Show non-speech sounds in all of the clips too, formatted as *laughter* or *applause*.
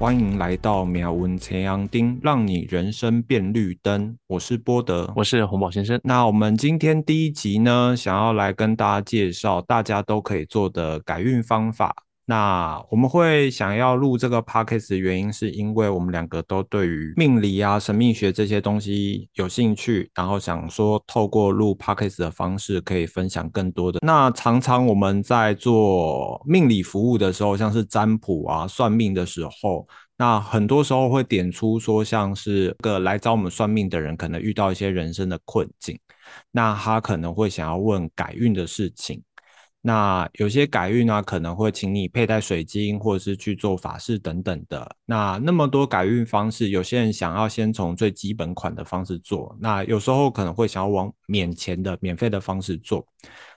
欢迎来到秒文前阳丁，让你人生变绿灯。我是波德，我是洪宝先生。那我们今天第一集呢，想要来跟大家介绍大家都可以做的改运方法。那我们会想要录这个 podcast 的原因，是因为我们两个都对于命理啊、神秘学这些东西有兴趣，然后想说透过录 podcast 的方式，可以分享更多的。那常常我们在做命理服务的时候，像是占卜啊、算命的时候，那很多时候会点出说，像是个来找我们算命的人，可能遇到一些人生的困境，那他可能会想要问改运的事情。那有些改运呢，可能会请你佩戴水晶，或者是去做法事等等的。那那么多改运方式，有些人想要先从最基本款的方式做，那有时候可能会想要往免钱的、免费的方式做。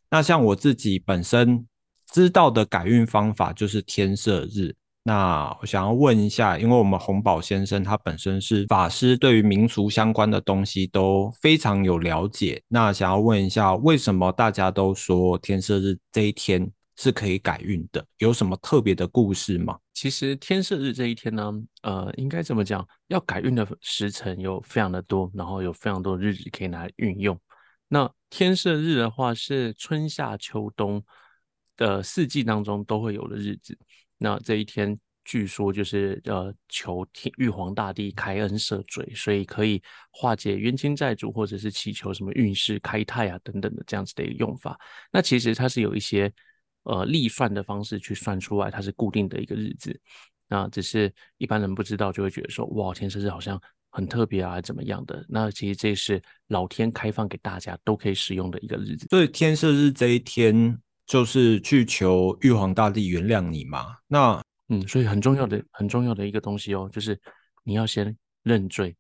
那像我自己本身知道的改运方法，就是天赦日。那我想要问一下，因为我们红宝先生他本身是法师，对于民俗相关的东西都非常有了解。那想要问一下，为什么大家都说天赦日这一天是可以改运的？有什么特别的故事吗？其实天赦日这一天呢，呃，应该怎么讲，要改运的时辰有非常的多，然后有非常多日子可以拿来运用。那天赦日的话，是春夏秋冬的四季当中都会有的日子。那这一天据说就是呃求天玉皇大帝开恩赦罪，所以可以化解冤亲债主，或者是祈求什么运势开泰啊等等的这样子的一个用法。那其实它是有一些呃历算的方式去算出来，它是固定的一个日子。那只是一般人不知道，就会觉得说哇天赦日好像很特别啊，怎么样的？那其实这是老天开放给大家都可以使用的一个日子。所以天赦日这一天。就是去求玉皇大帝原谅你嘛？那嗯，所以很重要的、很重要的一个东西哦，就是你要先认罪。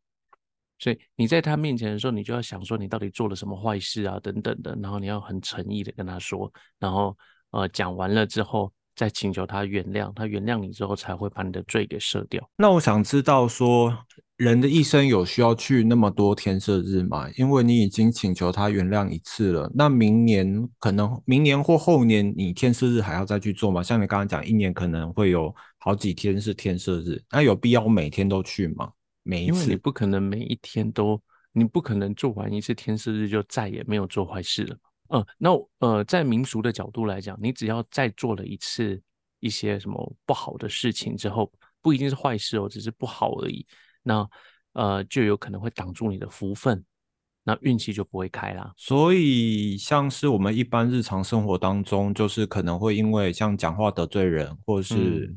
所以你在他面前的时候，你就要想说你到底做了什么坏事啊，等等的，然后你要很诚意的跟他说，然后呃讲完了之后，再请求他原谅，他原谅你之后，才会把你的罪给赦掉。那我想知道说。人的一生有需要去那么多天赦日吗？因为你已经请求他原谅一次了，那明年可能明年或后年你天赦日还要再去做吗？像你刚刚讲，一年可能会有好几天是天赦日，那有必要每天都去吗？每一次你不可能每一天都，你不可能做完一次天赦日就再也没有做坏事了。嗯，那呃，在民俗的角度来讲，你只要再做了一次一些什么不好的事情之后，不一定是坏事哦，只是不好而已。那呃，就有可能会挡住你的福分，那运气就不会开啦。所以，像是我们一般日常生活当中，就是可能会因为像讲话得罪人，或者是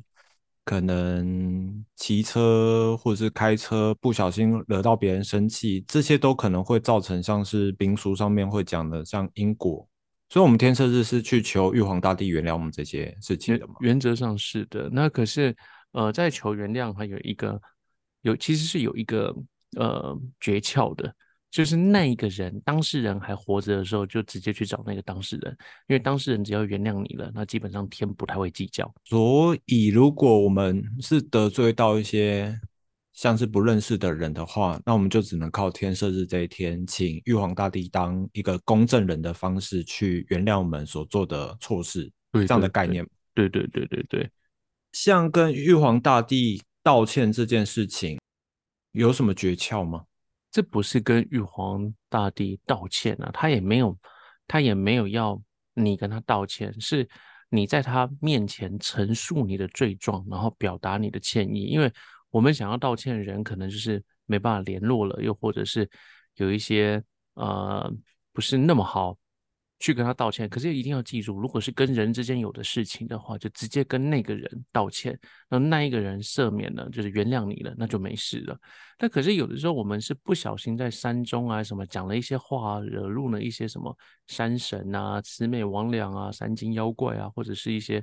可能骑车或者是开车不小心惹到别人生气，这些都可能会造成像是兵书上面会讲的像因果。所以，我们天赦日是去求玉皇大帝原谅我们这些事情的吗？原则上是的。那可是呃，在求原谅还有一个。有其实是有一个呃诀窍的，就是那一个人当事人还活着的时候，就直接去找那个当事人，因为当事人只要原谅你了，那基本上天不太会计较。所以如果我们是得罪到一些像是不认识的人的话，那我们就只能靠天赦日这一天，请玉皇大帝当一个公证人的方式去原谅我们所做的错事，这样的概念。对对对对对，像跟玉皇大帝。道歉这件事情有什么诀窍吗？这不是跟玉皇大帝道歉啊，他也没有，他也没有要你跟他道歉，是你在他面前陈述你的罪状，然后表达你的歉意。因为我们想要道歉的人，可能就是没办法联络了，又或者是有一些呃不是那么好。去跟他道歉，可是一定要记住，如果是跟人之间有的事情的话，就直接跟那个人道歉，那那一个人赦免了，就是原谅你了，那就没事了。但可是有的时候我们是不小心在山中啊什么讲了一些话，惹怒了一些什么山神啊、魑魅魍魉啊、山精妖怪啊，或者是一些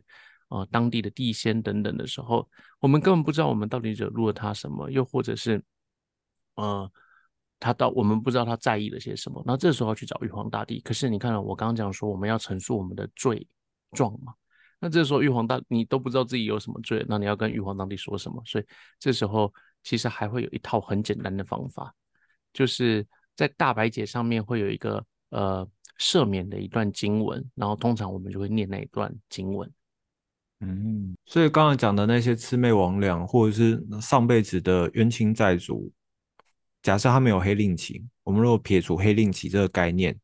呃当地的地仙等等的时候，我们根本不知道我们到底惹怒了他什么，又或者是呃。他到我们不知道他在意了些什么，那这时候要去找玉皇大帝。可是你看了我刚刚讲说我们要陈述我们的罪状嘛？那这时候玉皇大你都不知道自己有什么罪，那你要跟玉皇大帝说什么？所以这时候其实还会有一套很简单的方法，就是在大白节上面会有一个呃赦免的一段经文，然后通常我们就会念那一段经文。嗯，所以刚刚讲的那些魑魅魍魉，或者是上辈子的冤亲债主，假设他没有黑令旗，我们如果撇除黑令旗这个概念，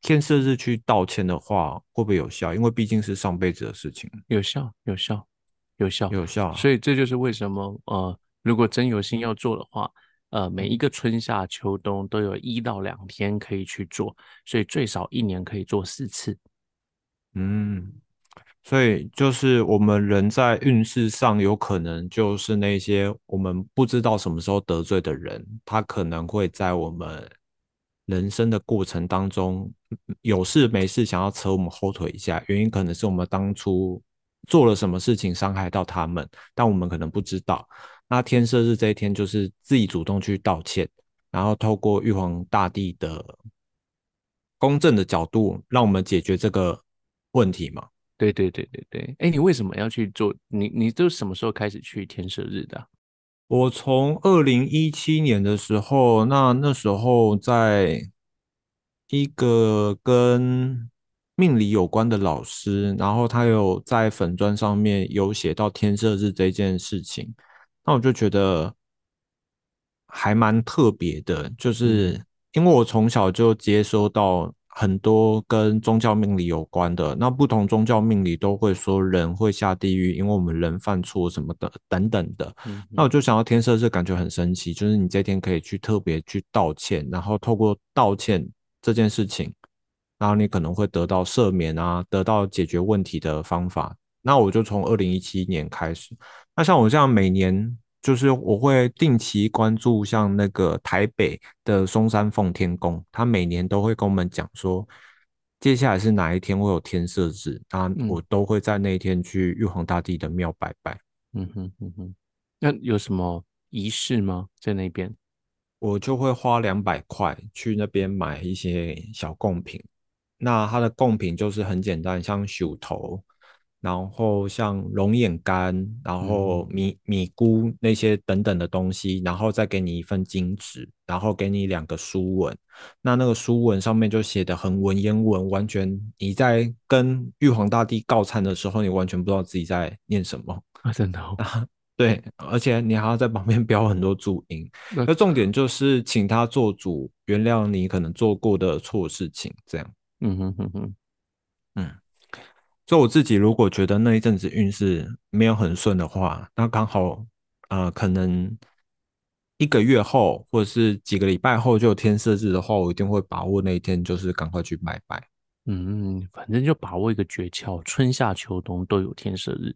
天赦日去道歉的话，会不会有效？因为毕竟是上辈子的事情，有效，有效，有效，有效。所以这就是为什么，呃，如果真有心要做的话，呃，每一个春夏秋冬都有一到两天可以去做，所以最少一年可以做四次。嗯。所以就是我们人在运势上有可能就是那些我们不知道什么时候得罪的人，他可能会在我们人生的过程当中有事没事想要扯我们后腿一下，原因可能是我们当初做了什么事情伤害到他们，但我们可能不知道。那天赦日这一天就是自己主动去道歉，然后透过玉皇大帝的公正的角度，让我们解决这个问题嘛。对对对对对，哎，你为什么要去做？你你都什么时候开始去天赦日的？我从二零一七年的时候，那那时候在一个跟命理有关的老师，然后他有在粉砖上面有写到天赦日这件事情，那我就觉得还蛮特别的，就是因为我从小就接收到。很多跟宗教命理有关的，那不同宗教命理都会说人会下地狱，因为我们人犯错什么的等等的。那我就想到天赦日，感觉很神奇，就是你这天可以去特别去道歉，然后透过道歉这件事情，然后你可能会得到赦免啊，得到解决问题的方法。那我就从二零一七年开始，那像我这样每年。就是我会定期关注像那个台北的松山奉天宫，他每年都会跟我们讲说，接下来是哪一天会有天赦日，那我都会在那一天去玉皇大帝的庙拜拜。嗯哼嗯哼，那有什么仪式吗？在那边，我就会花两百块去那边买一些小贡品。那它的贡品就是很简单，像手头。然后像龙眼干，然后米米菇那些等等的东西，然后再给你一份金纸，然后给你两个书文。那那个书文上面就写的很文言文，完全你在跟玉皇大帝告餐的时候，你完全不知道自己在念什么啊！真的，*laughs* 对，而且你还要在旁边标很多注音。*laughs* 那重点就是请他做主，原谅你可能做过的错事情，这样。嗯哼哼哼，嗯。就我自己，如果觉得那一阵子运势没有很顺的话，那刚好，呃，可能一个月后或者是几个礼拜后就有天赦日的话，我一定会把握那一天，就是赶快去拜拜。嗯，反正就把握一个诀窍，春夏秋冬都有天赦日。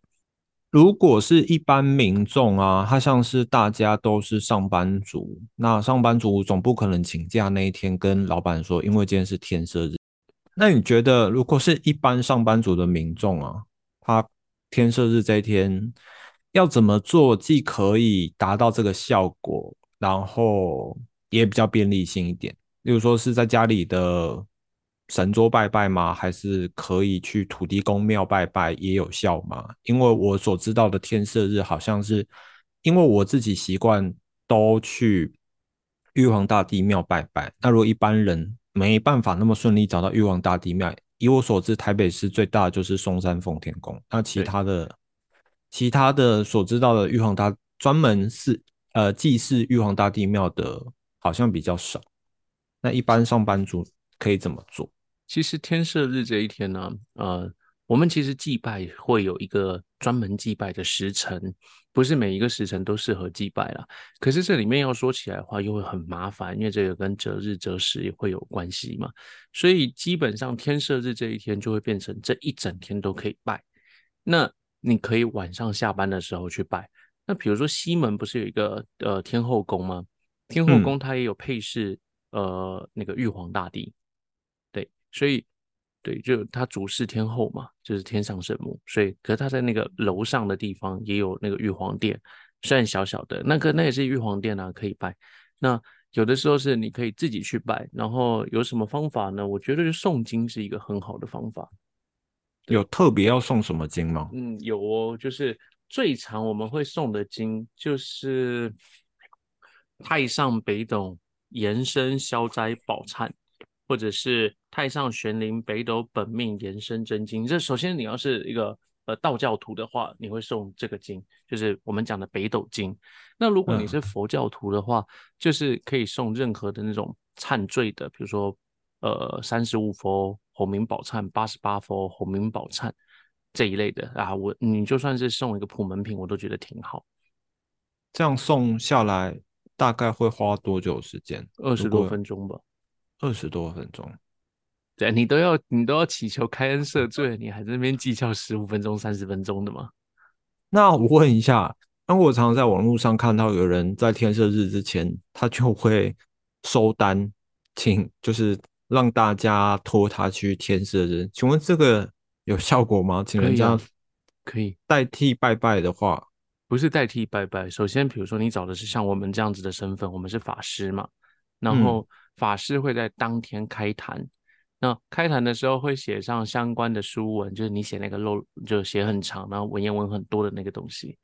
如果是一般民众啊，他像是大家都是上班族，那上班族总不可能请假那一天跟老板说，因为今天是天赦日。那你觉得，如果是一般上班族的民众啊，他天赦日这一天要怎么做，既可以达到这个效果，然后也比较便利性一点？例如说是在家里的神桌拜拜吗？还是可以去土地公庙拜拜也有效吗？因为我所知道的天赦日，好像是因为我自己习惯都去玉皇大帝庙拜拜。那如果一般人，没办法那么顺利找到玉皇大帝庙。以我所知，台北市最大的就是松山奉天宫。那其他的、其他的所知道的玉皇大专门是呃祭祀玉皇大帝庙的，好像比较少。那一般上班族可以怎么做？其实天赦日这一天呢，呃。我们其实祭拜会有一个专门祭拜的时辰，不是每一个时辰都适合祭拜啦。可是这里面要说起来的话，又会很麻烦，因为这个跟择日择时也会有关系嘛。所以基本上天赦日这一天就会变成这一整天都可以拜。那你可以晚上下班的时候去拜。那比如说西门不是有一个呃天后宫吗？天后宫它也有配饰呃那个玉皇大帝，对，所以。对，就他主事天后嘛，就是天上圣母，所以，可是他在那个楼上的地方也有那个玉皇殿，虽然小小的，那个那也是玉皇殿啊，可以拜。那有的时候是你可以自己去拜，然后有什么方法呢？我觉得就诵经是一个很好的方法。有特别要诵什么经吗？嗯，有哦，就是最常我们会诵的经就是太上北斗延伸消灾宝忏。或者是太上玄灵北斗本命延伸真经，这首先你要是一个呃道教徒的话，你会诵这个经，就是我们讲的北斗经。那如果你是佛教徒的话，就是可以诵任何的那种忏罪的，比如说呃三十五佛洪明宝忏、八十八佛洪明宝忏这一类的啊。我你就算是送一个普门品，我都觉得挺好。这样送下来大概会花多久时间？二十多分钟吧。二十多分钟。对你都要你都要祈求开恩赦罪，你还在那边计较十五分钟、三十分钟的吗？*laughs* 那我问一下，那我常常在网络上看到有人在天赦日之前，他就会收单，请就是让大家托他去天赦日。请问这个有效果吗？请人家可以代替拜拜的话，不是代替拜拜。首先，比如说你找的是像我们这样子的身份，我们是法师嘛，然后法师会在当天开坛。那开坛的时候会写上相关的书文，就是你写那个漏，就写很长，然后文言文很多的那个东西，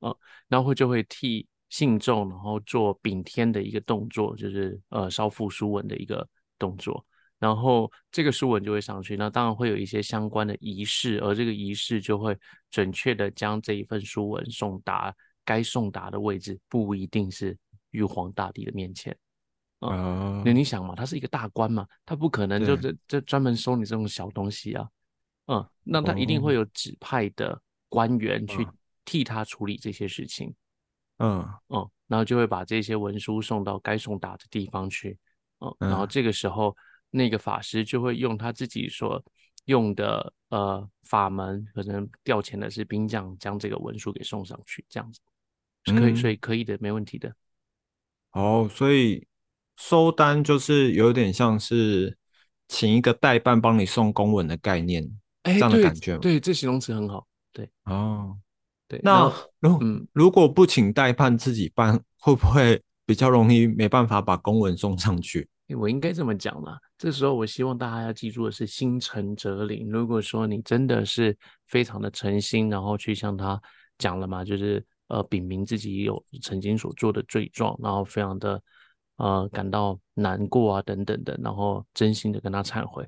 呃，然后会就会替信众，然后做禀天的一个动作，就是呃烧付书文的一个动作，然后这个书文就会上去，那当然会有一些相关的仪式，而这个仪式就会准确的将这一份书文送达该送达的位置，不一定是玉皇大帝的面前。啊，那你想嘛，他是一个大官嘛，他不可能就这这专门收你这种小东西啊，嗯，那他一定会有指派的官员去替他处理这些事情，嗯。嗯，然后就会把这些文书送到该送达的地方去，嗯，然后这个时候那个法师就会用他自己所用的呃法门，可能调遣的是兵将，将这个文书给送上去，这样子。是可以，所以可以的，没问题的。哦，所以。收单就是有点像是请一个代办帮你送公文的概念，这样的感觉。对，这形容词很好。对，哦，对。那如如果不请代办自己办，会不会比较容易没办法把公文送上去？我应该这么讲嘛。这时候我希望大家要记住的是心诚则灵。如果说你真的是非常的诚心，然后去向他讲了嘛，就是呃禀明自己有曾经所做的罪状，然后非常的。呃，感到难过啊，等等的，然后真心的跟他忏悔，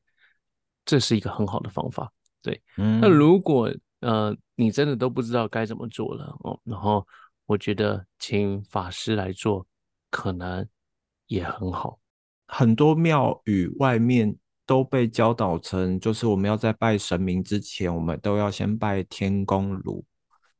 这是一个很好的方法。对，那如果呃你真的都不知道该怎么做了哦，然后我觉得请法师来做，可能也很好。很多庙宇外面都被教导成，就是我们要在拜神明之前，我们都要先拜天公炉。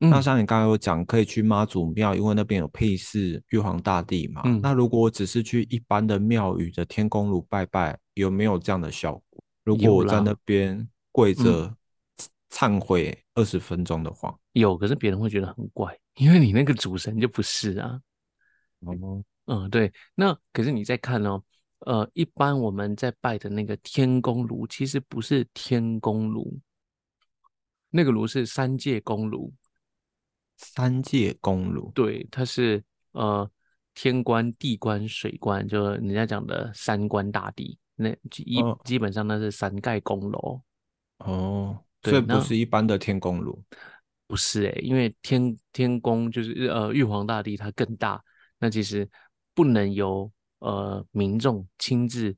那像你刚刚有讲，可以去妈祖庙，因为那边有配祀玉皇大帝嘛。那如果我只是去一般的庙宇的天公炉拜拜，有没有这样的效果？如果我在那边跪着忏悔二十分钟的话，有，可是别人会觉得很怪，因为你那个主神就不是啊。哦，嗯，对。那可是你再看哦，呃，一般我们在拜的那个天公炉，其实不是天公炉，那个炉是三界公炉。三界公炉，对，它是呃天官、地官、水官，就人家讲的三官大帝，那一基本上那是三盖公楼。哦，所以不是一般的天公炉，不是哎，因为天天宫就是呃玉皇大帝他更大，那其实不能由呃民众亲自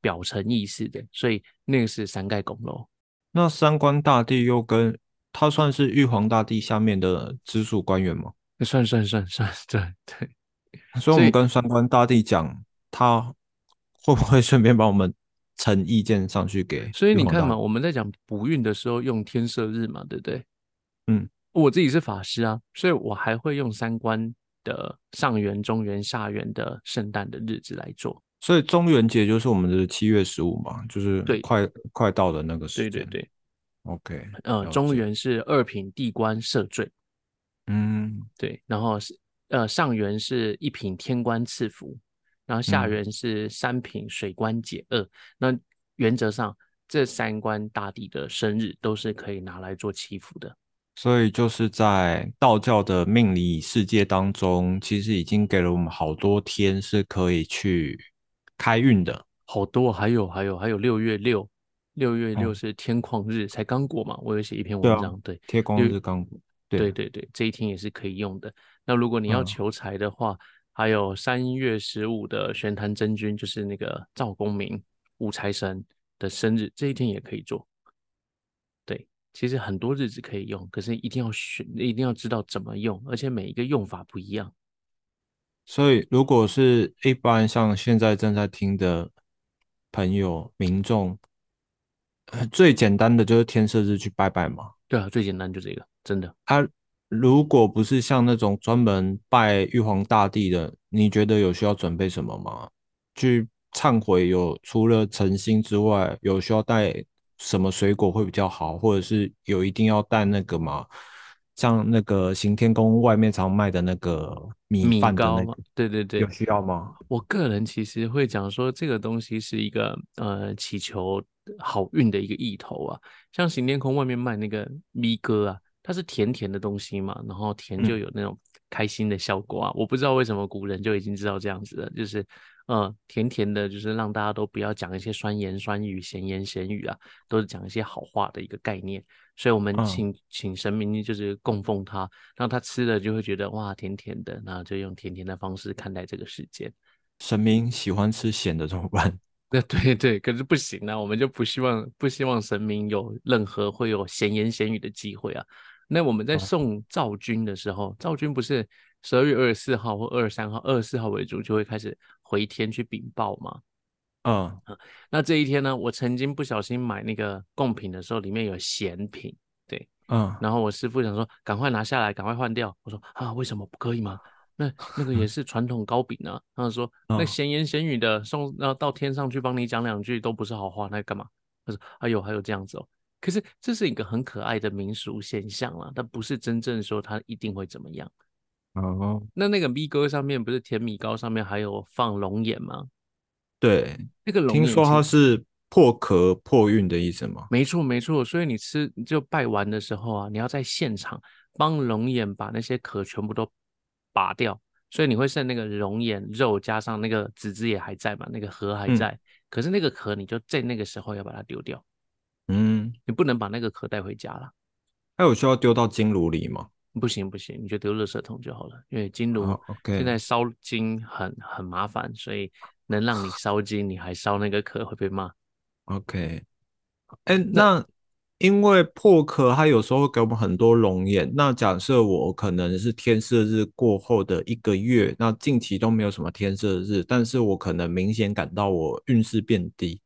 表成意思的，所以那个是三盖公楼。那三官大帝又跟他算是玉皇大帝下面的直属官员吗？算算算算，对对。所以我们跟三官大帝讲，他会不会顺便帮我们呈意见上去给？*laughs* 所以你看嘛，我们在讲补运的时候用天赦日嘛，对不对？嗯，我自己是法师啊，所以我还会用三官的上元、中元、下元的圣诞的日子来做。所以中元节就是我们的七月十五嘛，就是快快到的那个时间。对对对。OK，呃，中原是二品地官赦罪，嗯，对，然后是呃上元是一品天官赐福，然后下元是三品水官解厄。那原则上这三官大帝的生日都是可以拿来做祈福的。所以就是在道教的命理世界当中，其实已经给了我们好多天是可以去开运的，好多，还有还有还有六月六。六月六是天旷日，才刚过嘛，我有写一篇文章，对，天旷日刚过，对对对，这一天也是可以用的。那如果你要求财的话，还有三月十五的玄坛真君，就是那个赵公明五财神的生日，这一天也可以做。对，其实很多日子可以用，可是一定要选，一定要知道怎么用，而且每一个用法不一样。所以，如果是一般像现在正在听的朋友、民众，最简单的就是天色日去拜拜嘛。对啊，最简单就这个，真的。他如果不是像那种专门拜玉皇大帝的，你觉得有需要准备什么吗？去忏悔有除了诚心之外，有需要带什么水果会比较好，或者是有一定要带那个吗？像那个行天宫外面常卖的那个米饭的那个，对对对，有需要吗？我个人其实会讲说，这个东西是一个呃祈求好运的一个意头啊。像行天空外面卖那个咪哥啊，它是甜甜的东西嘛，然后甜就有那种开心的效果啊。我不知道为什么古人就已经知道这样子了，就是呃甜甜的，就是让大家都不要讲一些酸言酸语、闲言闲语啊，都是讲一些好话的一个概念。所以，我们请请神明就是供奉他，让他吃了就会觉得哇甜甜的，那就用甜甜的方式看待这个世界。神明喜欢吃咸的怎么办？那对 *laughs* 对，可是不行啊，我们就不希望不希望神明有任何会有闲言闲语的机会啊。那我们在送赵军的时候，赵军不是十二月二十四号或二十三号，二十四号为主就会开始回天去禀报吗？嗯那这一天呢，我曾经不小心买那个贡品的时候，里面有咸品，对，嗯，然后我师傅想说，赶快拿下来，赶快换掉。我说啊，为什么不可以吗？那那个也 *laughs* 是传统糕饼啊。他说，那闲言闲语的送，然后到天上去帮你讲两句都不是好话，那干嘛？他说，哎呦，还有这样子哦。可是这是一个很可爱的民俗现象啦，但不是真正说它一定会怎么样。哦，那那个米糕上面不是甜米糕上面还有放龙眼吗？对，那个龙听说它是破壳破运的意思吗？没错，没错。所以你吃就拜完的时候啊，你要在现场帮龙眼把那些壳全部都拔掉，所以你会剩那个龙眼肉加上那个籽籽也还在嘛，那个核还在。可是那个壳你就在那个时候要把它丢掉，嗯，你不能把那个壳带回家了。那有需要丢到金炉里吗？不行不行，你就丢垃圾桶就好了，因为金炉现在烧金很很麻烦，所以。能让你烧金，你还烧那个壳会被骂。OK，哎，那因为破壳，它有时候会给我们很多龙眼。那假设我可能是天色日过后的一个月，那近期都没有什么天色日，但是我可能明显感到我运势变低。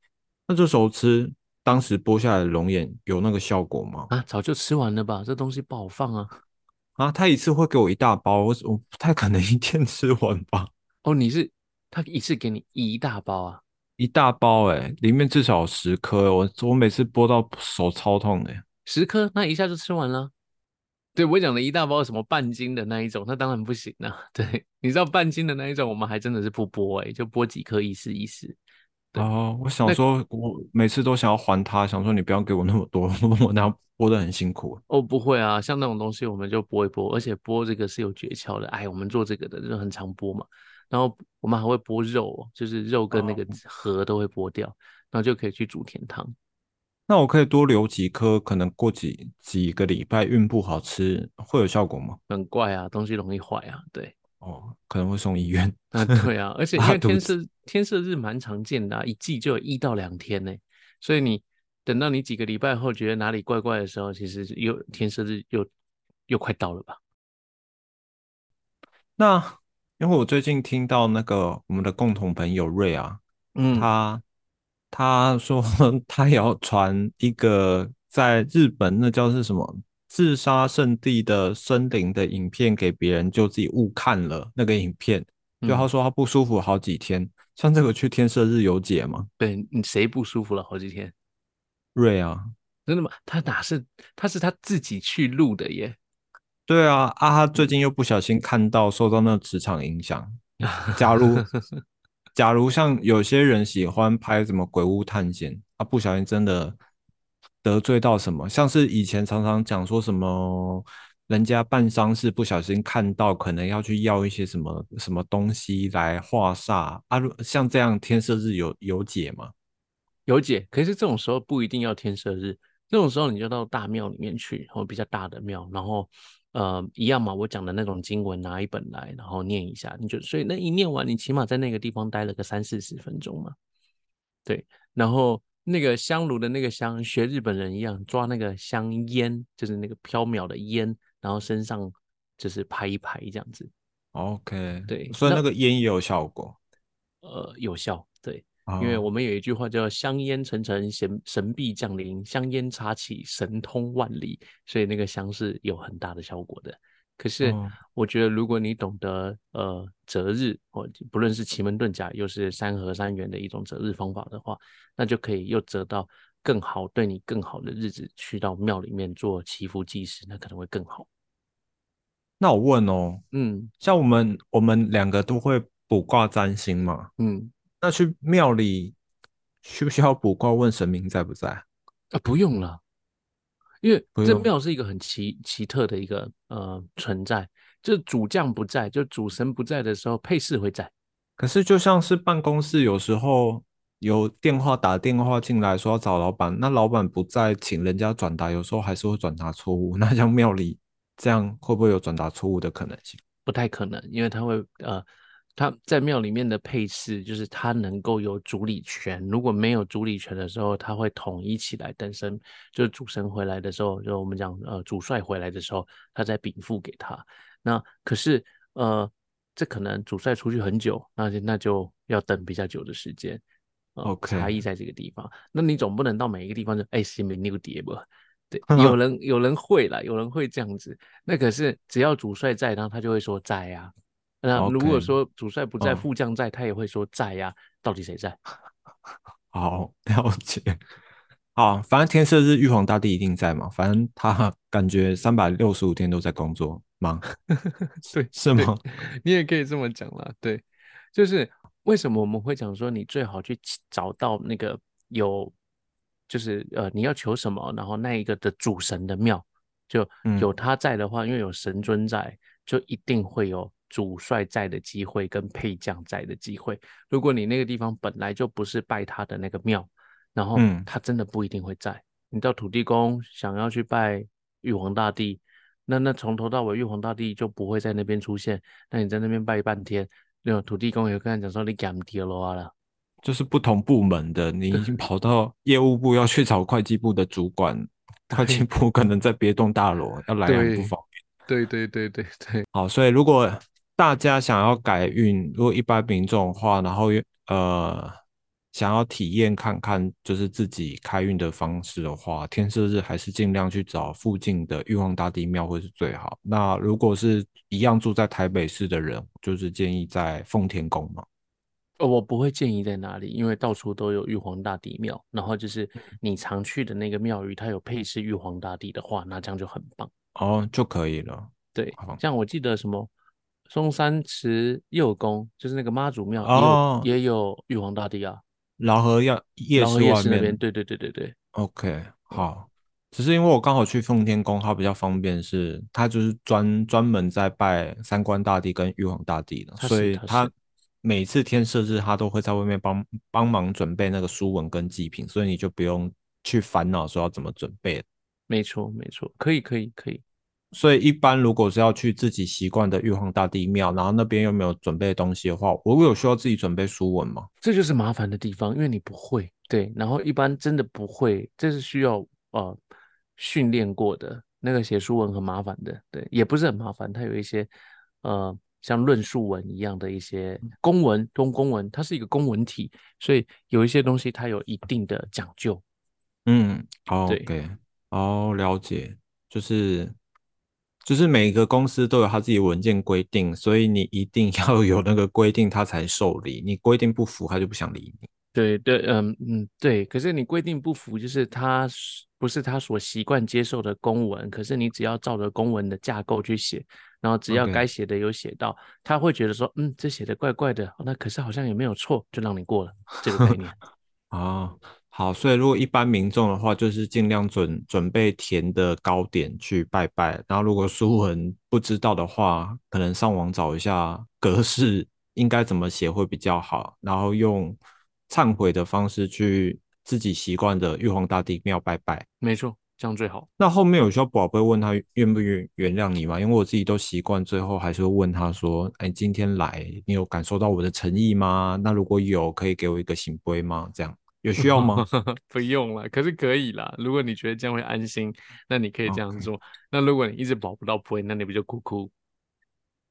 那这时候吃当时剥下来的龙眼有那个效果吗？啊，早就吃完了吧，这东西不好放啊。啊，他一次会给我一大包，我我不太可能一天 *laughs* 吃完吧？哦，你是？他一次给你一大包啊，一大包哎，里面至少十颗，我我每次剥到手超痛的。十颗，那一下就吃完了。对我讲的一大包什么半斤的那一种，那当然不行啊。*laughs* 对，你知道半斤的那一种，我们还真的是不剥哎，就剥几颗意思意思。哦，我想说，我每次都想要还他，想说你不要给我那么多，*laughs* 我那样剥的很辛苦。哦，不会啊，像那种东西我们就剥一剥，而且剥这个是有诀窍的。哎，我们做这个的就很常剥嘛。然后我们还会剥肉，就是肉跟那个核都会剥掉，然后就可以去煮甜汤。那我可以多留几颗，可能过几几个礼拜运不好吃，会有效果吗？很怪啊，东西容易坏啊。对，哦，可能会送医院。*laughs* 啊，对啊，而且因为天色天色日蛮常见的，一季就有一到两天呢，所以你等到你几个礼拜后觉得哪里怪怪的时候，其实又天色日又又快到了吧？那。因为我最近听到那个我们的共同朋友瑞啊，嗯，他他说他要传一个在日本那叫是什么自杀圣地的森林的影片给别人，就自己误看了那个影片，就他说他不舒服好几天，像这个去天色日有解吗？对你谁不舒服了好几天？瑞啊，真的吗？他哪是他是他自己去录的耶？对啊，啊，他最近又不小心看到，受到那磁场影响。假如 *laughs* 假如像有些人喜欢拍什么鬼屋探险，啊，不小心真的得罪到什么，像是以前常常讲说什么，人家办丧事不小心看到，可能要去要一些什么什么东西来化煞啊。像这样天赦日有有解吗？有解，可是这种时候不一定要天赦日，这种时候你就到大庙里面去，然后比较大的庙，然后。呃，一样嘛，我讲的那种经文，拿一本来，然后念一下，你就所以那一念完，你起码在那个地方待了个三四十分钟嘛，对，然后那个香炉的那个香，学日本人一样抓那个香烟，就是那个飘渺的烟，然后身上就是拍一拍这样子。OK，对所以那那个烟也有效果。呃，有效，对，哦因为我们有一句话叫“香烟沉沉，神神必降临；香烟插起，神通万里”，所以那个香是有很大的效果的。可是哦我觉得，如果你懂得呃择日，或不论是奇门遁甲，又是三合三元的一种择日方法的话，那就可以又择到更好、对你更好的日子，去到庙里面做祈福祭祀，那可能会更好。那我问哦，嗯像我们我们两个都会卜卦占星嘛，嗯那去庙里需不需要卜卦问神明在不在？啊，不用了。因为这庙是一个很奇奇特的一个呃存在，就是主将不在，就主神不在的时候，配饰会在。可是就像是办公室有时候有电话打电话进来说要找老板，那老板不在，请人家转达，有时候还是会转达错误。*laughs* 那像庙里这样会不会有转达错误的可能性？不太可能，因为他会呃，他在庙里面的配饰就是他能够有主理权，如果没有主理权的时候，他会统一起来等神，就是主神回来的时候，就我们讲呃主帅回来的时候，他再禀赋给他。那可是呃，这可能主帅出去很久，那就那就要等比较久的时间。呃 OK 差异在这个地方。那你总不能到每一个地方就哎，新民六碟吧？对，有 *laughs* 人有人会啦，有人会这样子。那可是只要主帅在，然后他就会说在呀、那如果说主帅不在，嗯副将在，他也会说在呀、到底谁在？*laughs* 好，了解。好，反正天赦日玉皇大帝一定在嘛，反正他 *laughs* 感觉三百六十五天都在工作忙，*laughs* 对，对是吗？你也可以这么讲啦。对，就是为什么我们会讲说，你最好去找到那个有，就是呃，你要求什么，然后那一个的主神的庙，就嗯有他在的话，因为有神尊在，就一定会有主帅在的机会跟配将在的机会。如果你那个地方本来就不是拜他的那个庙，然后嗯他真的不一定会在。你到土地公想要去拜玉皇大帝，那那从头到尾玉皇大帝就不会在那边出现。那你在那边拜半天，那个土地公也会跟他讲说你干爹了了。就是不同部门的，你已经 *laughs* 跑到业务部要去找会计部的主管，*laughs* 会计部可能在别栋大楼，要来很不对方便。对对对对对，好，所以如果大家想要改运，如果一般民众的话，然后呃想要体验看看就是自己开运的方式的话，天赦日还是尽量去找附近的玉皇大帝庙会是最好。那如果是一样住在台北市的人，就是建议在奉天宫嘛。呃我不会建议在哪里，因为到处都有玉皇大帝庙。然后就是你常去的那个庙宇，它有配饰玉皇大帝的话，那这样就很棒。哦，就可以了。对好，像我记得什么松山池右宫，就是那个妈祖庙，哦也有也有玉皇大帝啊。老河要夜然后夜市外面市那边，对对对对对，OK，好，只是因为我刚好去奉天宫，它比较方便是，它就是专专门在拜三官大帝跟玉皇大帝的，它所以它它是每次天赦日，他都会在外面帮帮忙准备那个书文跟祭品，所以你就不用去烦恼说要怎么准备。没错没错，可以可以可以。所以一般如果是要去自己习惯的玉皇大帝庙，然后那边又没有准备东西的话，我有需要自己准备书文吗？这就是麻烦的地方，因为你不会，对，然后一般真的不会，这是需要呃训练过的。那个写书文很麻烦的，对，也不是很麻烦，它有一些呃像论述文一样的一些公文，中公文，它是一个公文体，所以有一些东西它有一定的讲究。嗯好对，OK，哦，了解，就是就是每个公司都有他自己文件规定，所以你一定要有那个规定，他才受理。你规定不符，他就不想理你。对对，嗯嗯，对。可是你规定不符，就是他不是他所习惯接受的公文，可是你只要照着公文的架构去写，然后只要该写的有写到，他会觉得说，嗯，这写的怪怪的，那可是好像也没有错，就让你过了这个概念。啊，*laughs* 好，所以如果一般民众的话，就是尽量准准备甜的糕点去拜拜。然后如果书文不知道的话，可能上网找一下格式应该怎么写会比较好，然后用忏悔的方式去自己习惯的玉皇大帝庙拜拜。没错，这样最好。那后面有需要宝贝问他愿不愿原谅你吗？因为我自己都习惯，最后还是会问他说：“哎，今天来，你有感受到我的诚意吗？那如果有，可以给我一个醒杯吗？”这样。有需要吗？*laughs* 不用了，可是可以啦。如果你觉得这样会安心，那你可以这样做。那如果你一直保不到杯，那你不就哭哭？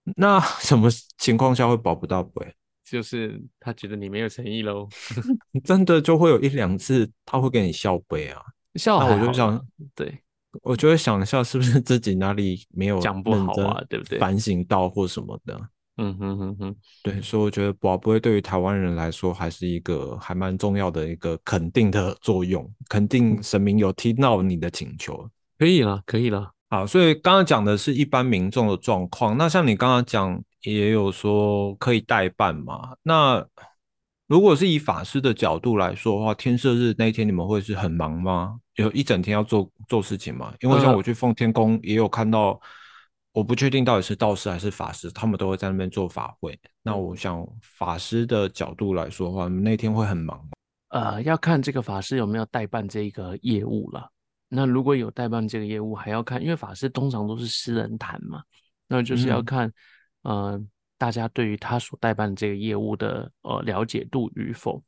*laughs* 那什么情况下会保不到杯？就是他觉得你没有诚意喽。*laughs* 真的就会有一两次他会给你笑杯啊，笑那我就想，对，我就会想一下是不是自己哪里没有讲不好啊，对不对？反省到或什么的。嗯哼哼哼，对，所以我觉得保杯对于台湾人来说还是一个还蛮重要的一个肯定的作用，肯定神明有听到你的请求，可以了，可以了。好，所以刚刚讲的是一般民众的状况，那像你刚刚讲也有说可以代办嘛？那如果是以法师的角度来说的话，天赦日那一天你们会是很忙吗？有一整天要做做事情吗？因为像我去奉天宫也有看到。我不确定到底是道士还是法师，他们都会在那边做法会。那我想法师的角度来说的话，那天会很忙。呃，要看这个法师有没有代办这个业务了。那如果有代办这个业务，还要看，因为法师通常都是私人谈嘛，那就是要看，呃，大家对于他所代办这个业务的呃了解度与否。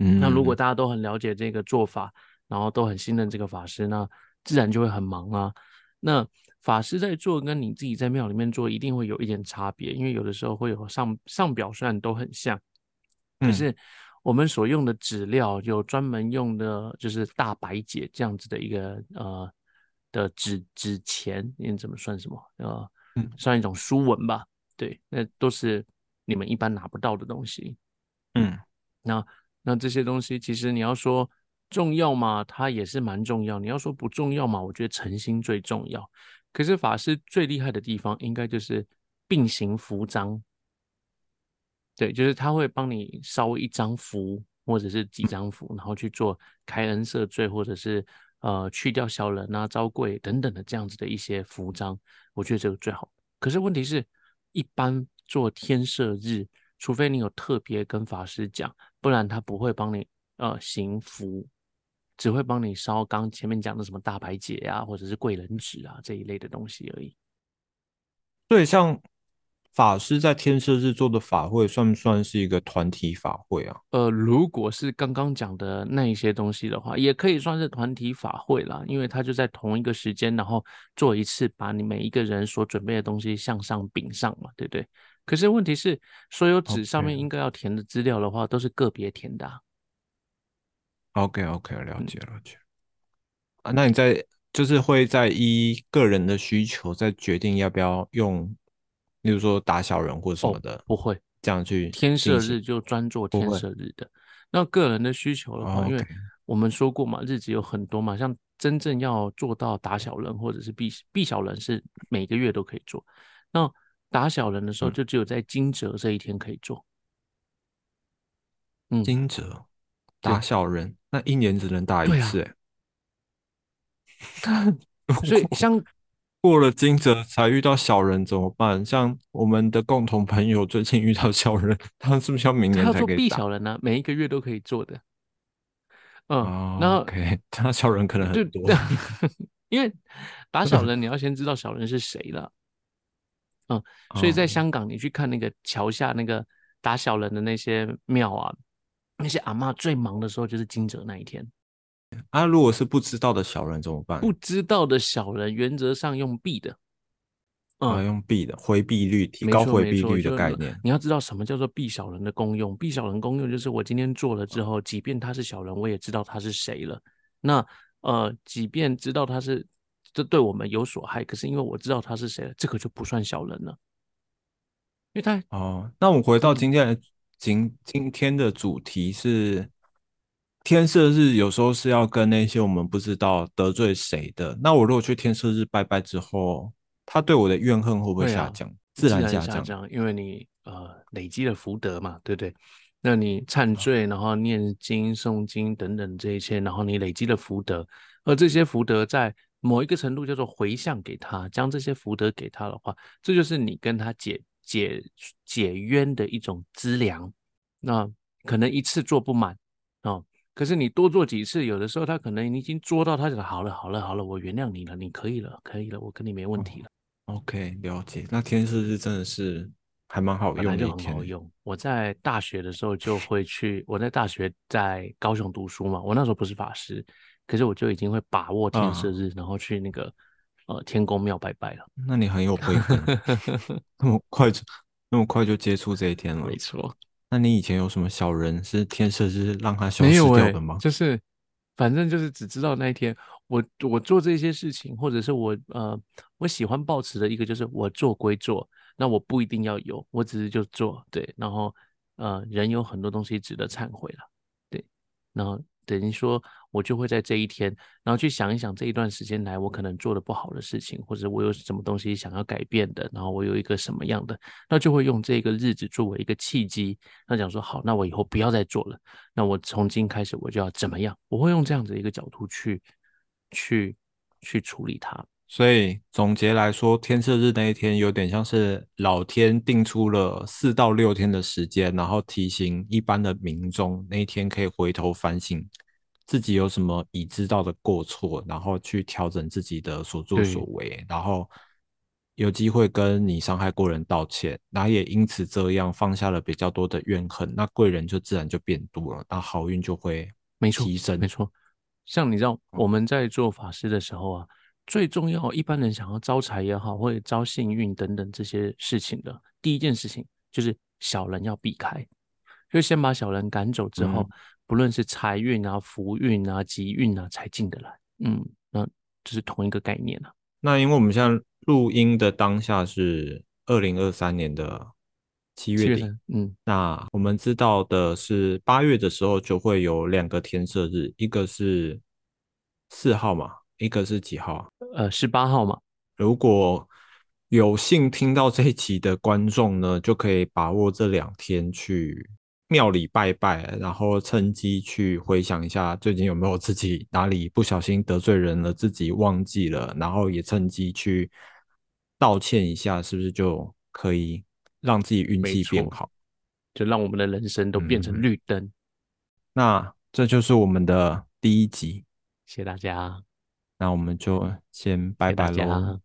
嗯，那如果大家都很了解这个做法，然后都很信任这个法师，那自然就会很忙啊。那法师在做，跟你自己在庙里面做，一定会有一点差别，因为有的时候会有上上表，虽然都很像，可是我们所用的纸料有专门用的，就是大白姐这样子的一个呃的纸纸钱，你怎么算什么呃，算一种书文吧？对，那都是你们一般拿不到的东西。嗯，那那这些东西，其实你要说重要嘛，它也是蛮重要；你要说不重要嘛，我觉得诚心最重要。可是法师最厉害的地方，应该就是并行符章。对，就是他会帮你烧一张符，或者是几张符，然后去做开恩赦罪，或者是呃去掉小人啊、招贵等等的这样子的一些符章。我觉得这个最好。可是问题是，一般做天赦日，除非你有特别跟法师讲，不然他不会帮你呃行符。只会帮你烧刚前面讲的什么大白节啊，或者是贵人纸啊这一类的东西而已。对，像法师在天赦日做的法会，算不算是一个团体法会啊？呃，如果是刚刚讲的那一些东西的话，也可以算是团体法会啦，因为他就在同一个时间，然后做一次，把你每一个人所准备的东西向上禀上嘛，对不对？可是问题是，所有纸上面应该要填的资料的话，都是个别填的。OK OK，了解了解。啊，那你在就是会在依个人的需求再决定要不要用，例如说打小人或什么的，不会这样去。天赦日就专做天赦日的。那个人的需求的话，因为我们说过嘛，日子有很多嘛，像真正要做到打小人或者是避避小人，是每个月都可以做。那打小人的时候，就只有在惊蛰这一天可以做。嗯，惊蛰。打小人，那一年只能打一次，哎。所以 *laughs* 像过了惊蛰才遇到小人怎么办？像我们的共同朋友最近遇到小人，他是不是要明年才可以打？小人呢？每一个月都可以做的。嗯，那 OK，*laughs* 他小人可能很多，*laughs* 因为打小人你要先知道小人是谁了。嗯，所以在香港你去看那个桥下那个打小人的那些庙啊。那些阿妈最忙的时候就是惊蛰那一天。啊，如果是不知道的小人怎么办？不知道的小人原则上用避的，啊，用避的回避率，提高回避率的概念。你要知道什么叫做避小人的功用？避小人功用就是我今天做了之后，即便他是小人，我也知道他是谁了。那呃，即便知道他是这对我们有所害，可是因为我知道他是谁了，这个就不算小人了。因为他哦，那我们回到今天。今今天的主题是天赦日，有时候是要跟那些我们不知道得罪谁的。那我如果去天赦日拜拜之后，他对我的怨恨会不会下降？自然下降，因为你呃累积了福德嘛，对不对？那你忏罪，然后念经、诵经等等这一切，然后你累积了福德，而这些福德在某一个程度叫做回向给他，将这些福德给他的话，这就是你跟他解。解解冤的一种资粮，那可能一次做不满哦，可是你多做几次，有的时候他可能你已经做到他讲好了好了好了，我原谅你了，你可以了，可以了，我跟你没问题了。OK，了解。那天赦日真的是还蛮好用的一天欸。好用。我在大学的时候就会去，我在大学在高雄读书嘛，我那时候不是法师，可是我就已经会把握天赦嗯日，然后去那个呃天公庙拜拜了。那你很有慧根，*laughs* 那么快就那么快就接触这一天了没。错，那你以前有什么小人是天设，是让他消失掉的吗？就是反正就是只知道那一天我我做这些事情，或者是我呃我喜欢抱持的一个就是我做归做，那我不一定要有，我只是就做对，然后呃人有很多东西值得忏悔了，对，然后等于说我就会在这一天，然后去想一想这一段时间来我可能做的不好的事情，或者我有什么东西想要改变的，然后我有一个什么样的，那就会用这个日子作为一个契机，那讲说好，那我以后不要再做了。那我从今开始我就要怎么样？我会用这样子一个角度去去去处理它。所以总结来说，天赦日那一天有点像是老天定出了四到六天的时间，然后提醒一般的民众那一天可以回头反省自己有什么已知道的过错，然后去调整自己的所作所为，然后有机会跟你伤害过人道歉，然后也因此这样放下了比较多的怨恨，那贵人就自然就变多了，那好运就会没错提升。没错，像你知道我们在做法事的时候啊，最重要，一般人想要招财也好，或者招幸运等等这些事情的，第一件事情就是小人要避开，就先把小人赶走之后，嗯不论是财运啊、福运啊、吉运啊，才进得来。嗯，那这是同一个概念啊。那因为我们现在录音的当下是二零二三年的七月底，月，嗯，那我们知道的是八月的时候就会有两个天赦日，一个是四号嘛，一个是几号啊？呃，十八号嘛，如果有幸听到这一集的观众呢，就可以把握这两天去庙里拜拜，然后趁机去回想一下最近有没有自己哪里不小心得罪人了，自己忘记了，然后也趁机去道歉一下，是不是就可以让自己运气变好？就让我们的人生都变成嗯绿灯。那这就是我们的第一集，谢谢大家，那我们就先拜拜喽。家。